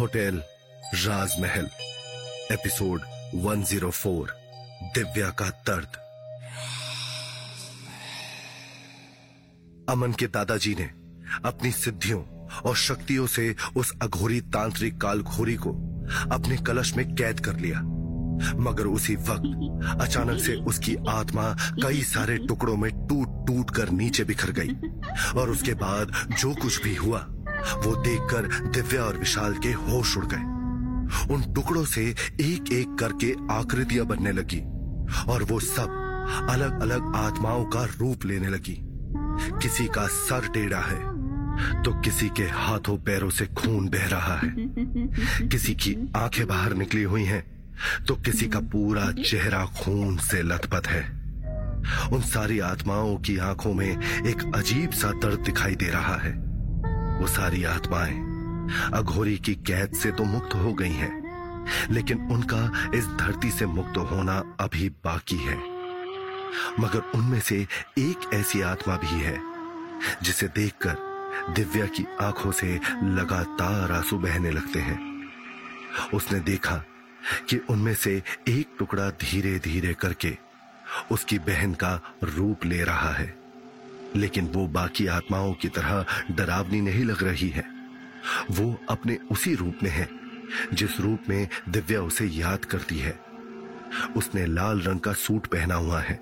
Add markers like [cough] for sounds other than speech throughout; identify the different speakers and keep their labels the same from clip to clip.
Speaker 1: Hotel राजमहल episode 104 Divya का दर्द। अमन के दादाजी ने अपनी सिद्धियों और शक्तियों से उस अघोरी तांत्रिक कालखोरी को अपने कलश में कैद कर लिया। मगर उसी वक्त अचानक से उसकी आत्मा कई सारे टुकड़ों में टूट टूट कर नीचे बिखर गई और उसके बाद जो कुछ भी हुआ वो देखकर दिव्या और विशाल के होश उड़ गए। उन टुकड़ों से एक एक करके आकृतियाँ बनने लगी और वो सब अलग अलग आत्माओं का रूप लेने लगी। किसी का सर टेढ़ा है तो किसी के हाथों पैरों से खून बह रहा है। किसी की आँखें बाहर निकली हुई हैं तो किसी का पूरा चेहरा खून से लथपथ है। उन सारी आत्माओं की आँखों में एक अजीब सा दर्द दिखाई दे रहा है। वो सारी आत्माएँ अघोरी की कैद से तो मुक्त हो गई हैं, लेकिन उनका इस धरती से मुक्त होना अभी बाकी है। मगर उनमें से एक ऐसी आत्मा भी है जिसे देखकर दिव्या की आँखों से लगातार आँसू बहने लगते हैं। उसने देखा कि उनमें से एक टुकड़ा धीरे धीरे करके उसकी बहन का रूप ले रहा है। लेकिन वो बाकी आत्माओं की तरह डरावनी नहीं लग रही है। वो अपने उसी रूप में है, जिस रूप में दिव्या उसे याद करती है। उसने लाल रंग का सूट पहना हुआ है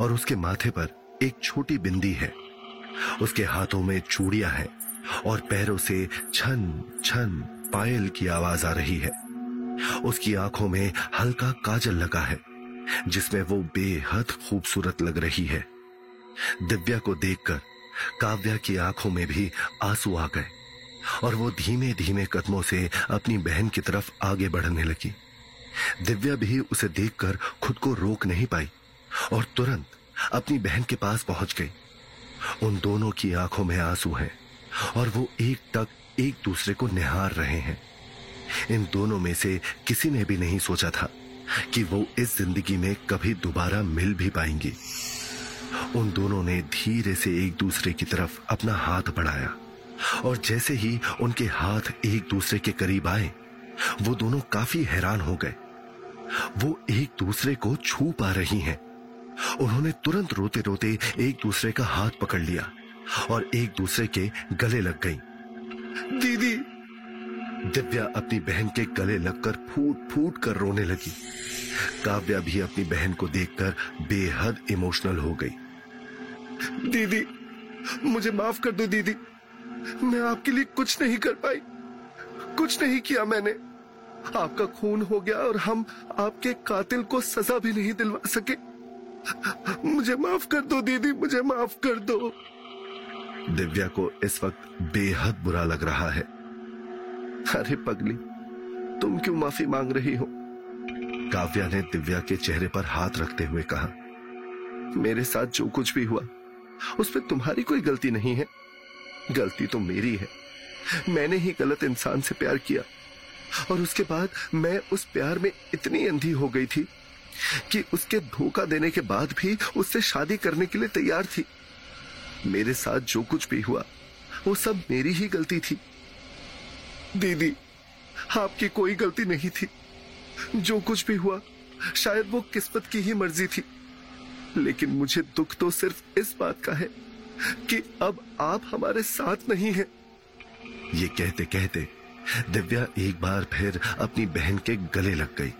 Speaker 1: और उसके माथे पर एक छोटी बिंदी है। उसके हाथों में चूड़ियाँ हैं और पैरों से छन छन पायल की आवाज़ आ रही है। उसकी आँखों में हल्का काजल लगा है, जिसमें वो बेहद खूबसूरत लग रही है। दिव्या को देखकर काव्या की आँखों में भी आँसू आ गए और वो धीमे धीमे कदमों से अपनी बहन की तरफ़ आगे बढ़ने लगी। दिव्या भी उसे देखकर खुद को रोक नहीं पाई और तुरंत अपनी बहन के पास पहुँच गई। उन दोनों की आँखों में आँसू हैं और वो एक तक एक दूसरे को निहार रहे हैं। इन दोनों में से किसी ने भी नहीं सोचा था कि वो इस ज़िंदगी में कभी दोबारा मिल भी पाएँगी। उन दोनों ने धीरे से एक दूसरे की तरफ़ अपना हाथ बढ़ाया। और जैसे ही उनके हाथ एक दूसरे के करीब आए, वो दोनों काफ़ी हैरान हो गए। वो एक दूसरे को छू पा रही हैं। उन्होंने तुरंत रोते रोते एक दूसरे का हाथ पकड़ लिया और एक दूसरे के गले लग गई। दीदी! दिव्या अपनी बहन के गले लगकर फूट फूट कर रोने लगी। काव्या भी अपनी बहन को देखकर बेहद इमोशनल हो गई। दीदी मुझे माफ़ कर दो दीदी। मैं आपके लिए कुछ नहीं कर पाई। कुछ नहीं किया मैंने। आपका खून हो गया और हम आपके कातिल को सजा भी नहीं दिलवा सके। मुझे माफ़ कर दो दीदी मुझे माफ़ कर दो। दिव्या को इस वक्त बेहद बुरा लग रहा है। अरे पगली तुम क्यों माफ़ी मांग रही हो? काव्या ने दिव्या के चेहरे पर हाथ रखते हुए कहा मेरे साथ जो कुछ भी हुआ उसमें तुम्हारी कोई गलती नहीं है। गलती तो मेरी है। मैंने ही गलत इंसान से प्यार किया। और उसके बाद मैं उस प्यार में इतनी अंधी हो गई थी कि उसके धोखा देने के बाद भी उससे शादी करने के लिए तैयार थी। मेरे साथ जो कुछ भी हुआ, वो सब मेरी ही गलती थी। दीदी, आपकी कोई गलती नहीं थी। जो कुछ भी हुआ, शायद वो किस्मत की ही मर्ज़ी थी। लेकिन मुझे दुख तो सिर्फ़ इस बात का है कि अब आप हमारे साथ नहीं हैं। ये कहते कहते दिव्या एक बार फिर अपनी बहन के गले लग गई।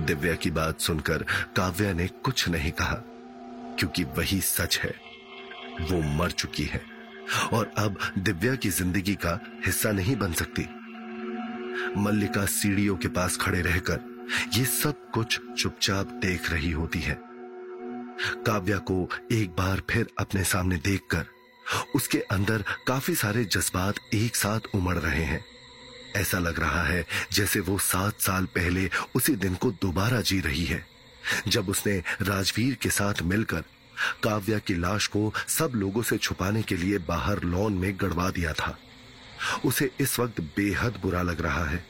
Speaker 1: दिव्या की बात सुनकर काव्या ने कुछ नहीं कहा, क्योंकि वही सच है। वो मर चुकी है, और अब दिव्या की ज़िंदगी का हिस्सा नहीं बन सकती। मल्लिका सीढ़ियों के पास खड़े रहकर ये सब कुछ चुपचाप देख रही होती है। काव्या को एक बार फिर अपने सामने देखकर उसके अंदर काफ़ी सारे जज्बात एक साथ उमड़ रहे हैं। ऐसा लग रहा है जैसे वो सात साल पहले उसी दिन को दोबारा जी रही है। जब उसने राजवीर के साथ मिलकर काव्या की लाश को सब लोगों से छुपाने के लिए बाहर लॉन में गड़वा दिया था, उसे इस वक्त बेहद बुरा लग रहा है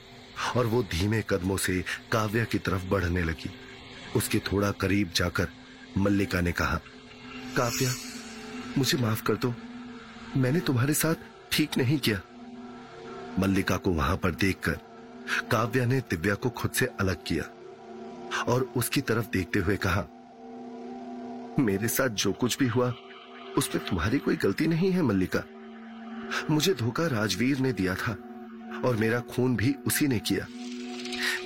Speaker 1: और वो धीमे कदमों से काव्या की तरफ़ बढ़ने लगी। उसके थोड़ा करीब जाकर मल्लिका ने कहा काव्या मुझे माफ़ कर दो। मैंने तुम्हारे साथ ठीक नहीं किया। मल्लिका को वहाँ पर देखकर काव्या ने दिव्या को खुद से अलग किया और उसकी तरफ़ देखते हुए कहा मेरे साथ जो कुछ भी हुआ उसमें तुम्हारी कोई गलती नहीं है मल्लिका। मुझे धोखा राजवीर ने दिया था और मेरा खून भी उसी ने किया।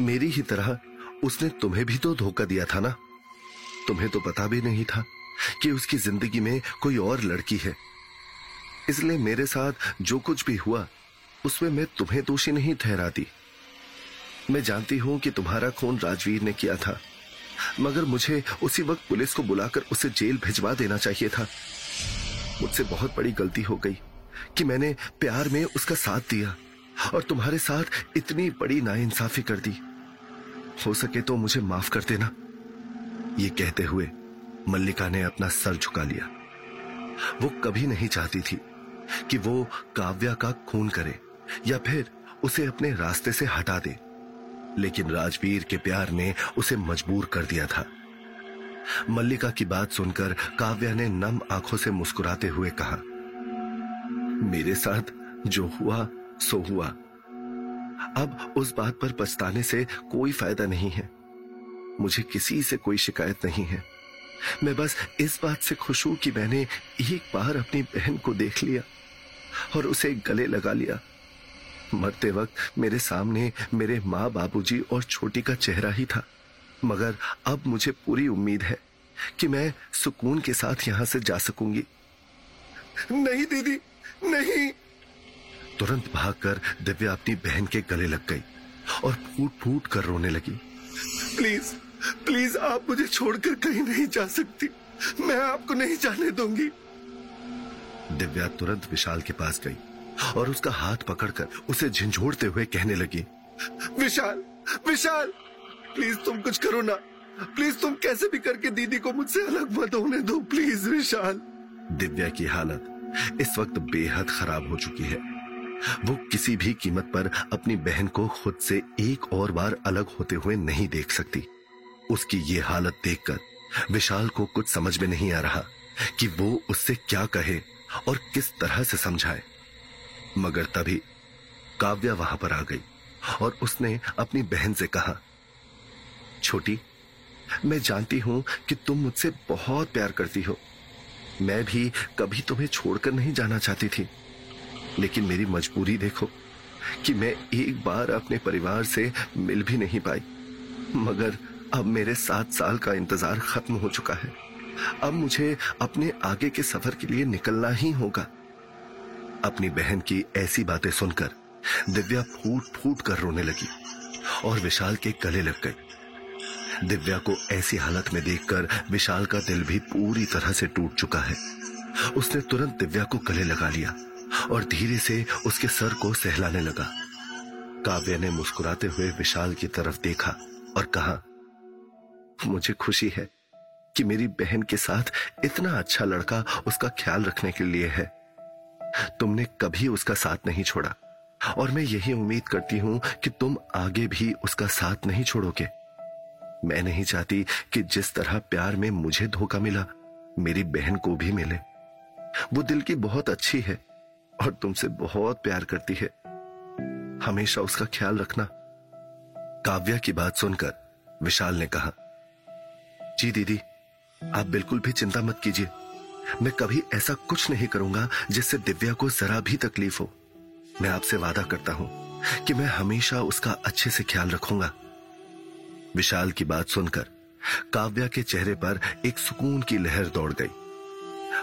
Speaker 1: मेरी ही तरह उसने तुम्हें भी तो धोखा दिया था ना? तुम्हें तो पता भी नहीं था कि उसकी ज़िंदगी में कोई और लड़की है। इसलिए मेरे साथ जो कुछ भी हुआ, उसमें मैं तुम्हें दोषी नहीं ठहराती। मैं जानती हूँ कि तुम्हारा खून राजवीर ने किया था, मगर मुझे उसी वक्त पुलिस को बुलाकर उसे जेल भिजवा देना चाहिए था। मुझसे बहुत बड़ी गलती हो गई कि मैंने प्यार में उसका साथ दिया और तुम्हारे साथ इतनी बड़ी नाइंसाफी कर दी। हो सके तो मुझे माफ़ कर देना। ये कहते हुए मल्लिका ने अपना सर झुका लिया। वो कभी नहीं चाहती थी कि वो काव्या का खून करे या फिर उसे अपने रास्ते से हटा दे, लेकिन राजवीर के प्यार ने उसे मजबूर कर दिया था। मल्लिका की बात सुनकर काव्या ने नम आँखों से मुस्कुराते हुए कहा, मेरे साथ जो हुआ, सो हुआ। अब उस बात पर पछताने से कोई फ़ायदा नहीं है। मुझे किसी से कोई शिकायत नहीं है। मैं बस इस बात से खुश हूँ कि मैंने एक बार अपनी बहन को देख लिया और उसे गले लगा लिया। मरते वक्त मेरे सामने मेरे माँ बाबूजी और छोटी का चेहरा ही था। मगर अब मुझे पूरी उम्मीद है कि मैं सुकून के साथ यहाँ से जा सकूँगी। नहीं, दीदी, नहीं। तुरंत भागकर दिव्या अपनी बहन के गले लग गई और फूट फूट कर रोने लगी। प्लीज़ प्लीज़ आप मुझे छोड़कर कहीं नहीं जा सकती। मैं आपको नहीं जाने दूँगी। दिव्या तुरंत विशाल के पास गई और उसका हाथ पकड़कर उसे झंझोड़ते हुए कहने लगी, विशाल विशाल, प्लीज़ तुम कुछ करो ना। प्लीज़ तुम कैसे भी करके दीदी को मुझसे अलग मत होने दो, प्लीज़ विशाल। दिव्या की हालत इस वक्त बेहद खराब हो चुकी है। वो किसी भी कीमत पर अपनी बहन को खुद से एक और बार अलग होते हुए नहीं देख सकती। उसकी ये हालत देखकर विशाल को कुछ समझ में नहीं आ रहा कि वो उससे क्या कहे और किस तरह से समझाए। मगर तभी काव्या वहाँ पर आ गई और उसने अपनी बहन से कहा, छोटी, मैं जानती हूँ कि तुम मुझसे बहुत प्यार करती हो। मैं भी कभी तुम्हें छोड़कर नहीं जाना चाहती थी। लेकिन मेरी मजबूरी देखो कि मैं एक बार अपने परिवार से मिल भी नहीं पाई। मगर अब मेरे सात साल का इंतज़ार खत्म हो चुका है। अब मुझे अपने आगे के सफ़र के लिए निकलना ही होगा। अपनी बहन की ऐसी बातें सुनकर दिव्या फूट फूट कर रोने लगी और विशाल के गले लग गई दिव्या को ऐसी हालत में देखकर विशाल का दिल भी पूरी तरह से टूट चुका है। उसने तुरंत दिव्या को गले लगा लिया और धीरे से उसके सर को सहलाने लगा। काव्य ने मुस्कुराते हुए विशाल की तरफ़ देखा और कहा मुझे खुशी है कि मेरी बहन के साथ इतना अच्छा लड़का उसका ख्याल रखने के लिए है। तुमने कभी उसका साथ नहीं छोड़ा। और मैं यही उम्मीद करती हूँ कि तुम आगे भी उसका साथ नहीं छोड़ोगे। मैं नहीं चाहती कि जिस तरह प्यार में मुझे धोखा मिला, मेरी बहन को भी मिले। वो दिल की बहुत अच्छी है और तुमसे बहुत प्यार करती है। हमेशा उसका ख्याल रखना। काव्या की बात सुनकर विशाल ने कहा जी दीदी, आप बिल्कुल भी चिंता मत कीजिए। मैं कभी ऐसा कुछ नहीं करूँगा जिससे दिव्या को जरा भी तकलीफ़ हो। मैं आपसे वादा करता हूँ कि मैं हमेशा उसका अच्छे से ख्याल रखूँगा। विशाल की बात सुनकर काव्या के चेहरे पर एक सुकून की लहर दौड़ गई।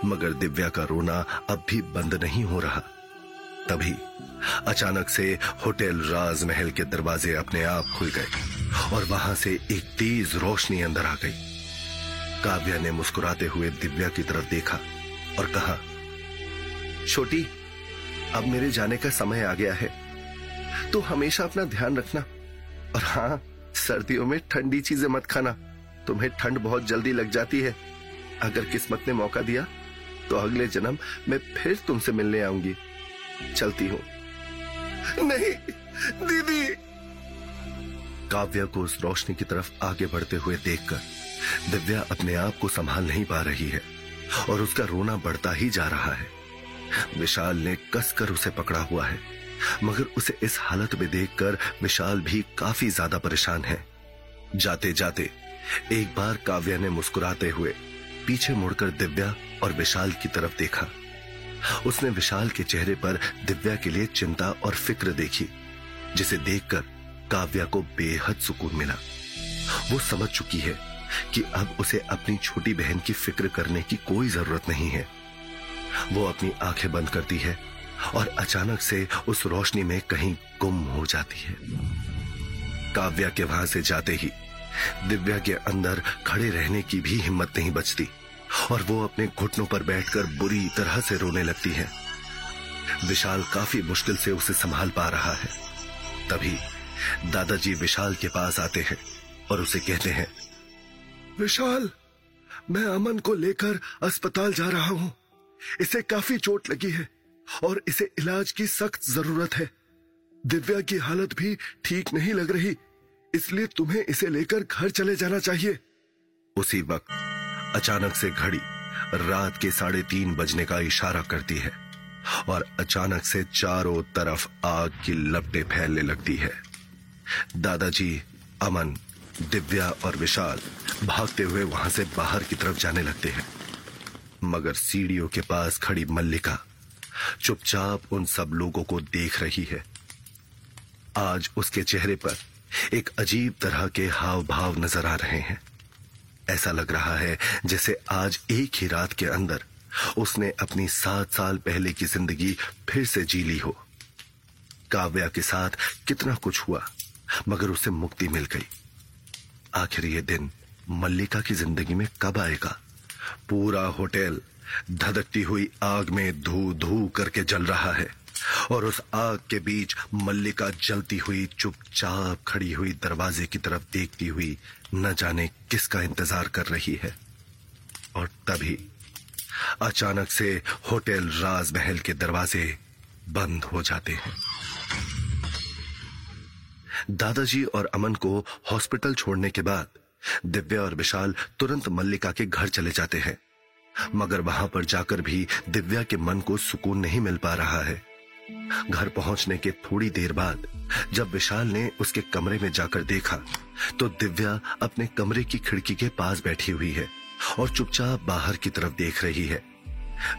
Speaker 1: मगर दिव्या का रोना अब भी बंद नहीं हो रहा। तभी अचानक से होटल राजमहल के दरवाजे अपने आप खुल गए और वहाँ से एक तेज रोशनी अंदर आ गई। काव्या ने मुस्कुराते हुए दिव्या की तरफ़ देखा और कहा, छोटी, अब मेरे जाने का समय आ गया है। तो हमेशा अपना ध्यान रखना। और हाँ सर्दियों में ठंडी चीज़ें मत खाना। तुम्हें ठंड बहुत जल्दी लग जाती है। अगर किस्मत ने मौका दिया तो अगले जन्म मैं फिर तुमसे मिलने आऊँगी। चलती हूँ। नहीं, दीदी! काव्या को उस रोशनी की तरफ़ आगे बढ़ते हुए देखकर दिव्या अपने आप को संभाल नहीं पा रही है और उसका रोना बढ़ता ही जा रहा है। विशाल ने कसकर उसे पकड़ा हुआ है, मगर उसे इस हालत में देखकर विशाल भी काफ़ी ज़्यादा परेशान है। जाते जाते एक बार काव्या ने मुस्कुराते हुए पीछे मुड़कर दिव्या और विशाल की तरफ़ देखा। उसने विशाल के चेहरे पर दिव्या के लिए चिंता और फ़िक्र देखी, जिसे देखकर काव्या को बेहद सुकून मिला। वो समझ चुकी है कि अब उसे अपनी छोटी बहन की फ़िक्र करने की कोई ज़रूरत नहीं है। वो अपनी आँखें बंद करती है और अचानक से उस रोशनी में कहीं गुम हो जाती है। काव्या के वहाँ से जाते ही दिव्या के अंदर खड़े रहने की भी हिम्मत नहीं बचती और वो अपने घुटनों पर बैठकर बुरी तरह से रोने लगती है। विशाल काफ़ी मुश्किल से उसे संभाल पा रहा है। तभी दादाजी विशाल के पास आते हैं और उसे कहते हैं विशाल, मैं अमन को लेकर अस्पताल जा रहा हूँ। इसे काफ़ी चोट लगी है और इसे इलाज की सख्त ज़रूरत है। दिव्या की हालत भी ठीक नहीं लग रही, इसलिए तुम्हें इसे लेकर घर चले जाना चाहिए। उसी वक्त अचानक से घड़ी रात के साढ़े तीन बजने का इशारा करती है और अचानक से चारों तरफ़ आग की लपटें फैलने लगती है। दादाजी, अमन दिव्या और विशाल भागते हुए वहाँ से बाहर की तरफ़ जाने लगते हैं। मगर सीढ़ियों के पास खड़ी मल्लिका चुपचाप उन सब लोगों को देख रही है। आज उसके चेहरे पर एक अजीब तरह के हाव भाव नज़र आ रहे हैं। ऐसा लग रहा है जैसे आज एक ही रात के अंदर उसने अपनी सात साल पहले की ज़िंदगी फिर से जी ली हो। काव्या के साथ कितना कुछ हुआ, मगर उसे मुक्ति मिल गई। आखिर ये दिन मल्लिका की ज़िंदगी में कब आएगा? पूरा होटल धधकती हुई आग में धू धू करके जल रहा है और उस आग के बीच मल्लिका जलती हुई, चुपचाप खड़ी हुई दरवाजे की तरफ़ देखती हुई न जाने किसका इंतज़ार कर रही है। और तभी अचानक से होटल राजमहल के दरवाजे बंद हो जाते हैं। दादाजी और अमन को हॉस्पिटल छोड़ने के बाद दिव्या और विशाल तुरंत मल्लिका के घर चले जाते हैं। मगर वहाँ पर जाकर भी दिव्या के मन को सुकून नहीं मिल पा रहा है। घर पहुँचने के थोड़ी देर बाद जब विशाल ने उसके कमरे में जाकर देखा तो दिव्या अपने कमरे की खिड़की के पास बैठी हुई है और चुपचाप बाहर की तरफ़ देख रही है।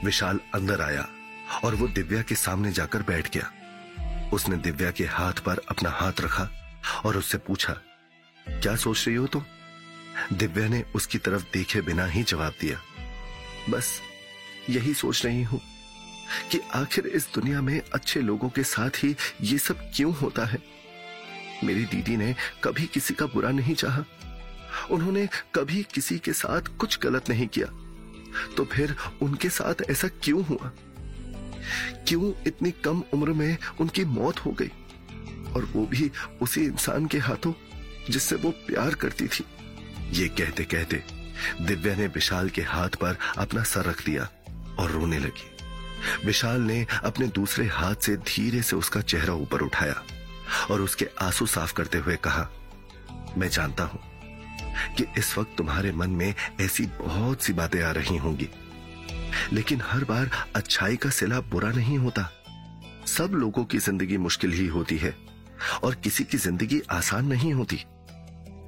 Speaker 1: विशाल अंदर आया और वो दिव्या के सामने जाकर बैठ गया। उसने दिव्या के हाथ पर अपना हाथ रखा और उससे पूछा, क्या सोच रही हो तुम? दिव्या ने उसकी तरफ़ देखे बिना ही जवाब दिया, बस यही सोच रही हूँ कि आखिर इस दुनिया में अच्छे लोगों के साथ ही ये सब क्यों होता है? मेरी दीदी ने कभी किसी का बुरा नहीं चाहा। उन्होंने कभी किसी के साथ कुछ गलत नहीं किया। तो फिर उनके साथ ऐसा क्यों हुआ? क्यों इतनी कम उम्र में उनकी मौत हो गई? और वो भी उसी इंसान के हाथों, जिससे वो प्यार करती थी। ये कहते कहते दिव्या ने विशाल के हाथ पर अपना सर रख दिया और रोने लगी। विशाल ने अपने दूसरे हाथ से धीरे से उसका चेहरा ऊपर उठाया और उसके आँसू साफ़ करते हुए कहा, मैं जानता हूँ कि इस वक्त तुम्हारे मन में ऐसी बहुत सी बातें आ रही होंगी। लेकिन हर बार अच्छाई का सिला बुरा नहीं होता। सब लोगों की ज़िंदगी मुश्किल ही होती है और किसी की ज़िंदगी आसान नहीं होती।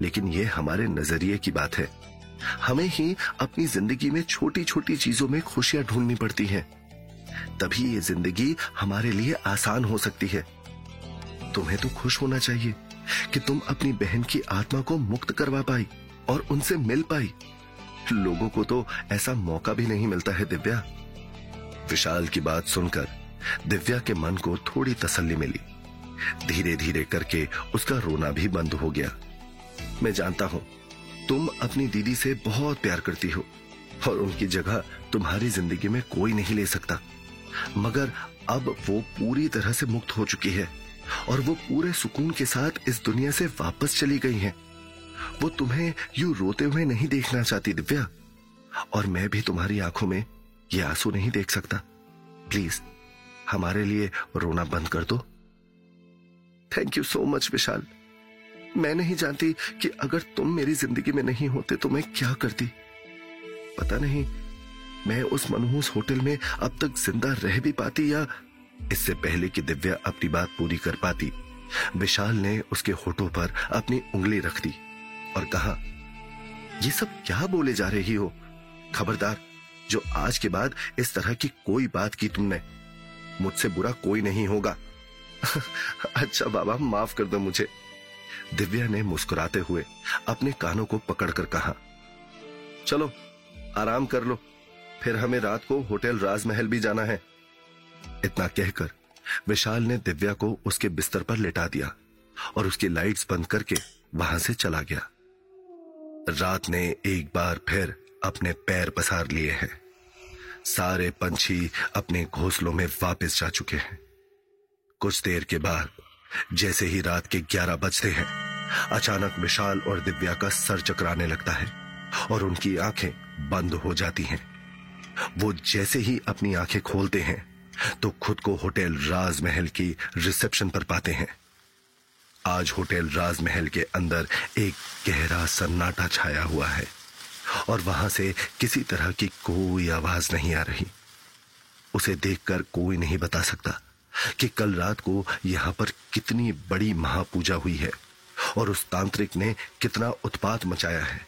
Speaker 1: लेकिन यह हमारे नज़रिए की बात है। हमें ही अपनी ज़िंदगी में छोटी छोटी चीज़ों में खुशियाँ ढूंढनी पड़ती हैं। तभी ये ज़िंदगी हमारे लिए आसान हो सकती है। तुम्हें तो खुश होना चाहिए कि तुम अपनी बहन की आत्मा को मुक्त करवा पाई और उनसे मिल पाई। लोगों को तो ऐसा मौका भी नहीं मिलता है, दिव्या। विशाल की बात सुनकर दिव्या के मन को थोड़ी तसल्ली मिली। धीरे धीरे करके उसका रोना भी बंद हो गया। मैं जानता हूँ, तुम अपनी दीदी से बहुत प्यार करती हो, और उनकी जगह तुम्हारी ज़िंदगी में कोई नहीं ले सकता। मगर अब वो पूरी तरह से मुक्त हो चुकी है, और वो पूरे सुकून के साथ इस दुनिया से वापस चली गई है। वो तुम्हें यू रोते हुए नहीं देखना चाहती, दिव्या। और मैं भी तुम्हारी आँखों में ये आँसू नहीं देख सकता। प्लीज़, हमारे लिए रोना बंद कर दो। Thank you so much Vishal. मैं नहीं जानती कि अगर तुम मेरी ज़िंदगी में नहीं होते तो मैं क्या करती। पता नहीं, मैं उस मनहूस होटल में अब तक ज़िंदा रह भी पाती या इससे पहले कि दिव्या अपनी बात पूरी कर पाती। विशाल ने उसके होठों पर अपनी उंगली रख दी। और कहा, ये सब क्या बोले जा रही हो? खबरदार, जो आज के बाद इस तरह की कोई बात की तुमने, मुझसे बुरा कोई नहीं होगा। [laughs] अच्छा बाबा, माफ़ कर दो मुझे। दिव्या ने मुस्कुराते हुए अपने कानों को पकड़कर कहा, चलो, आराम कर लो, फिर हमें रात को होटल राजमहल भी जाना है। इतना कहकर विशाल ने दिव्या को उसके बिस्तर पर लेटा दिया और उसकी लाइट्स बंद करके वहाँ से चला गया। रात ने एक बार फिर अपने पैर पसार लिए हैं। सारे पंछी अपने घोंसलों में वापस जा चुके हैं। कुछ देर के बाद, जैसे ही रात के ग्यारह बजते हैं, अचानक विशाल और दिव्या का सर चकराने लगता है और उनकी आँखें बंद हो जाती हैं। वो जैसे ही अपनी आँखें खोलते हैं तो खुद को होटल राजमहल की रिसेप्शन पर पाते हैं। आज होटल राजमहल के अंदर एक गहरा सन्नाटा छाया हुआ है और वहाँ से किसी तरह की कोई आवाज़ नहीं आ रही। उसे देखकर कोई नहीं बता सकता कि कल रात को यहाँ पर कितनी बड़ी महापूजा हुई है और उस तांत्रिक ने कितना उत्पात मचाया है।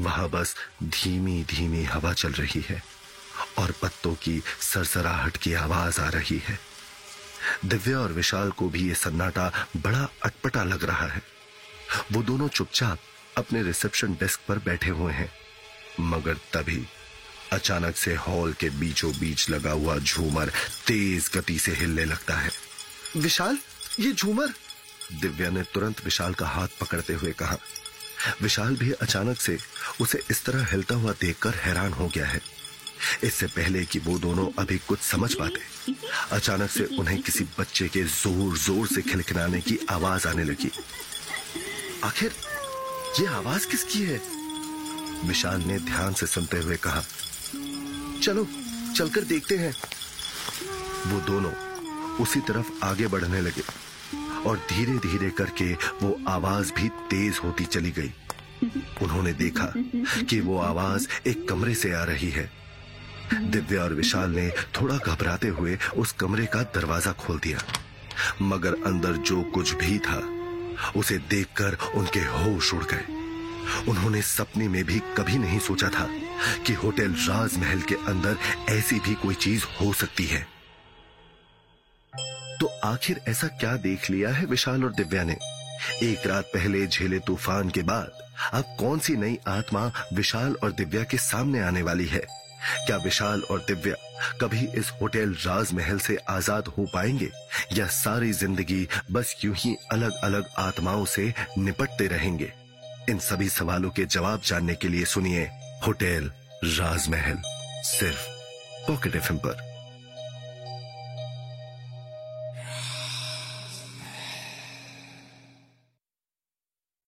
Speaker 1: वहाँ बस धीमी धीमी हवा चल रही है और पत्तों की सरसराहट की आवाज़ आ रही है। दिव्या और विशाल को भी यह सन्नाटा बड़ा अटपटा लग रहा है। वो दोनों चुपचाप अपने रिसेप्शन डेस्क पर बैठे हुए हैं, मगर तभी अचानक से हॉल के बीचों बीच लगा हुआ झूमर तेज गति से हिलने लगता है। विशाल, ये झूमर? दिव्या ने तुरंत विशाल का हाथ पकड़ते हुए कहा। विशाल भी अचानक से उसे इस तरह हिलता हुआ देखकर हैरान हो गया है। इससे पहले कि वो दोनों अभी कुछ समझ पाते। अचानक से उन्हें किसी बच्चे के ज़ोर ज़ोर से खिलखिलाने की आवाज़ आने लगी। आखिर ये आवाज़ किसकी है? विशाल ने ध्यान से सुनते हुए कहा, चलो, चलकर देखते हैं। वो दोनों उसी तरफ़ आगे बढ़ने लगे और धीरे धीरे करके वो आवाज़ भी तेज होती चली गई। उन्होंने देखा कि वो आवाज़ एक कमरे से आ रही है। दिव्या और विशाल ने थोड़ा घबराते हुए उस कमरे का दरवाज़ा खोल दिया। मगर अंदर जो कुछ भी था, उसे देखकर उनके होश उड़ गए। उन्होंने सपने में भी कभी नहीं सोचा था कि होटल राजमहल के अंदर ऐसी भी कोई चीज़ हो सकती है। तो आखिर ऐसा क्या देख लिया है विशाल और दिव्या ने? एक रात पहले झेले तूफ़ान के बाद अब कौन सी नई आत्मा विशाल और दिव्या के सामने आने वाली है? क्या विशाल और दिव्या कभी इस होटल राजमहल से आज़ाद हो पाएँगे? या सारी ज़िंदगी बस यूँ ही अलग अलग आत्माओं से निपटते रहेंगे? इन सभी सवालों के जवाब जानने के लिए सुनिए होटल राजमहल, सिर्फ़ पॉकेट एफ़ पर।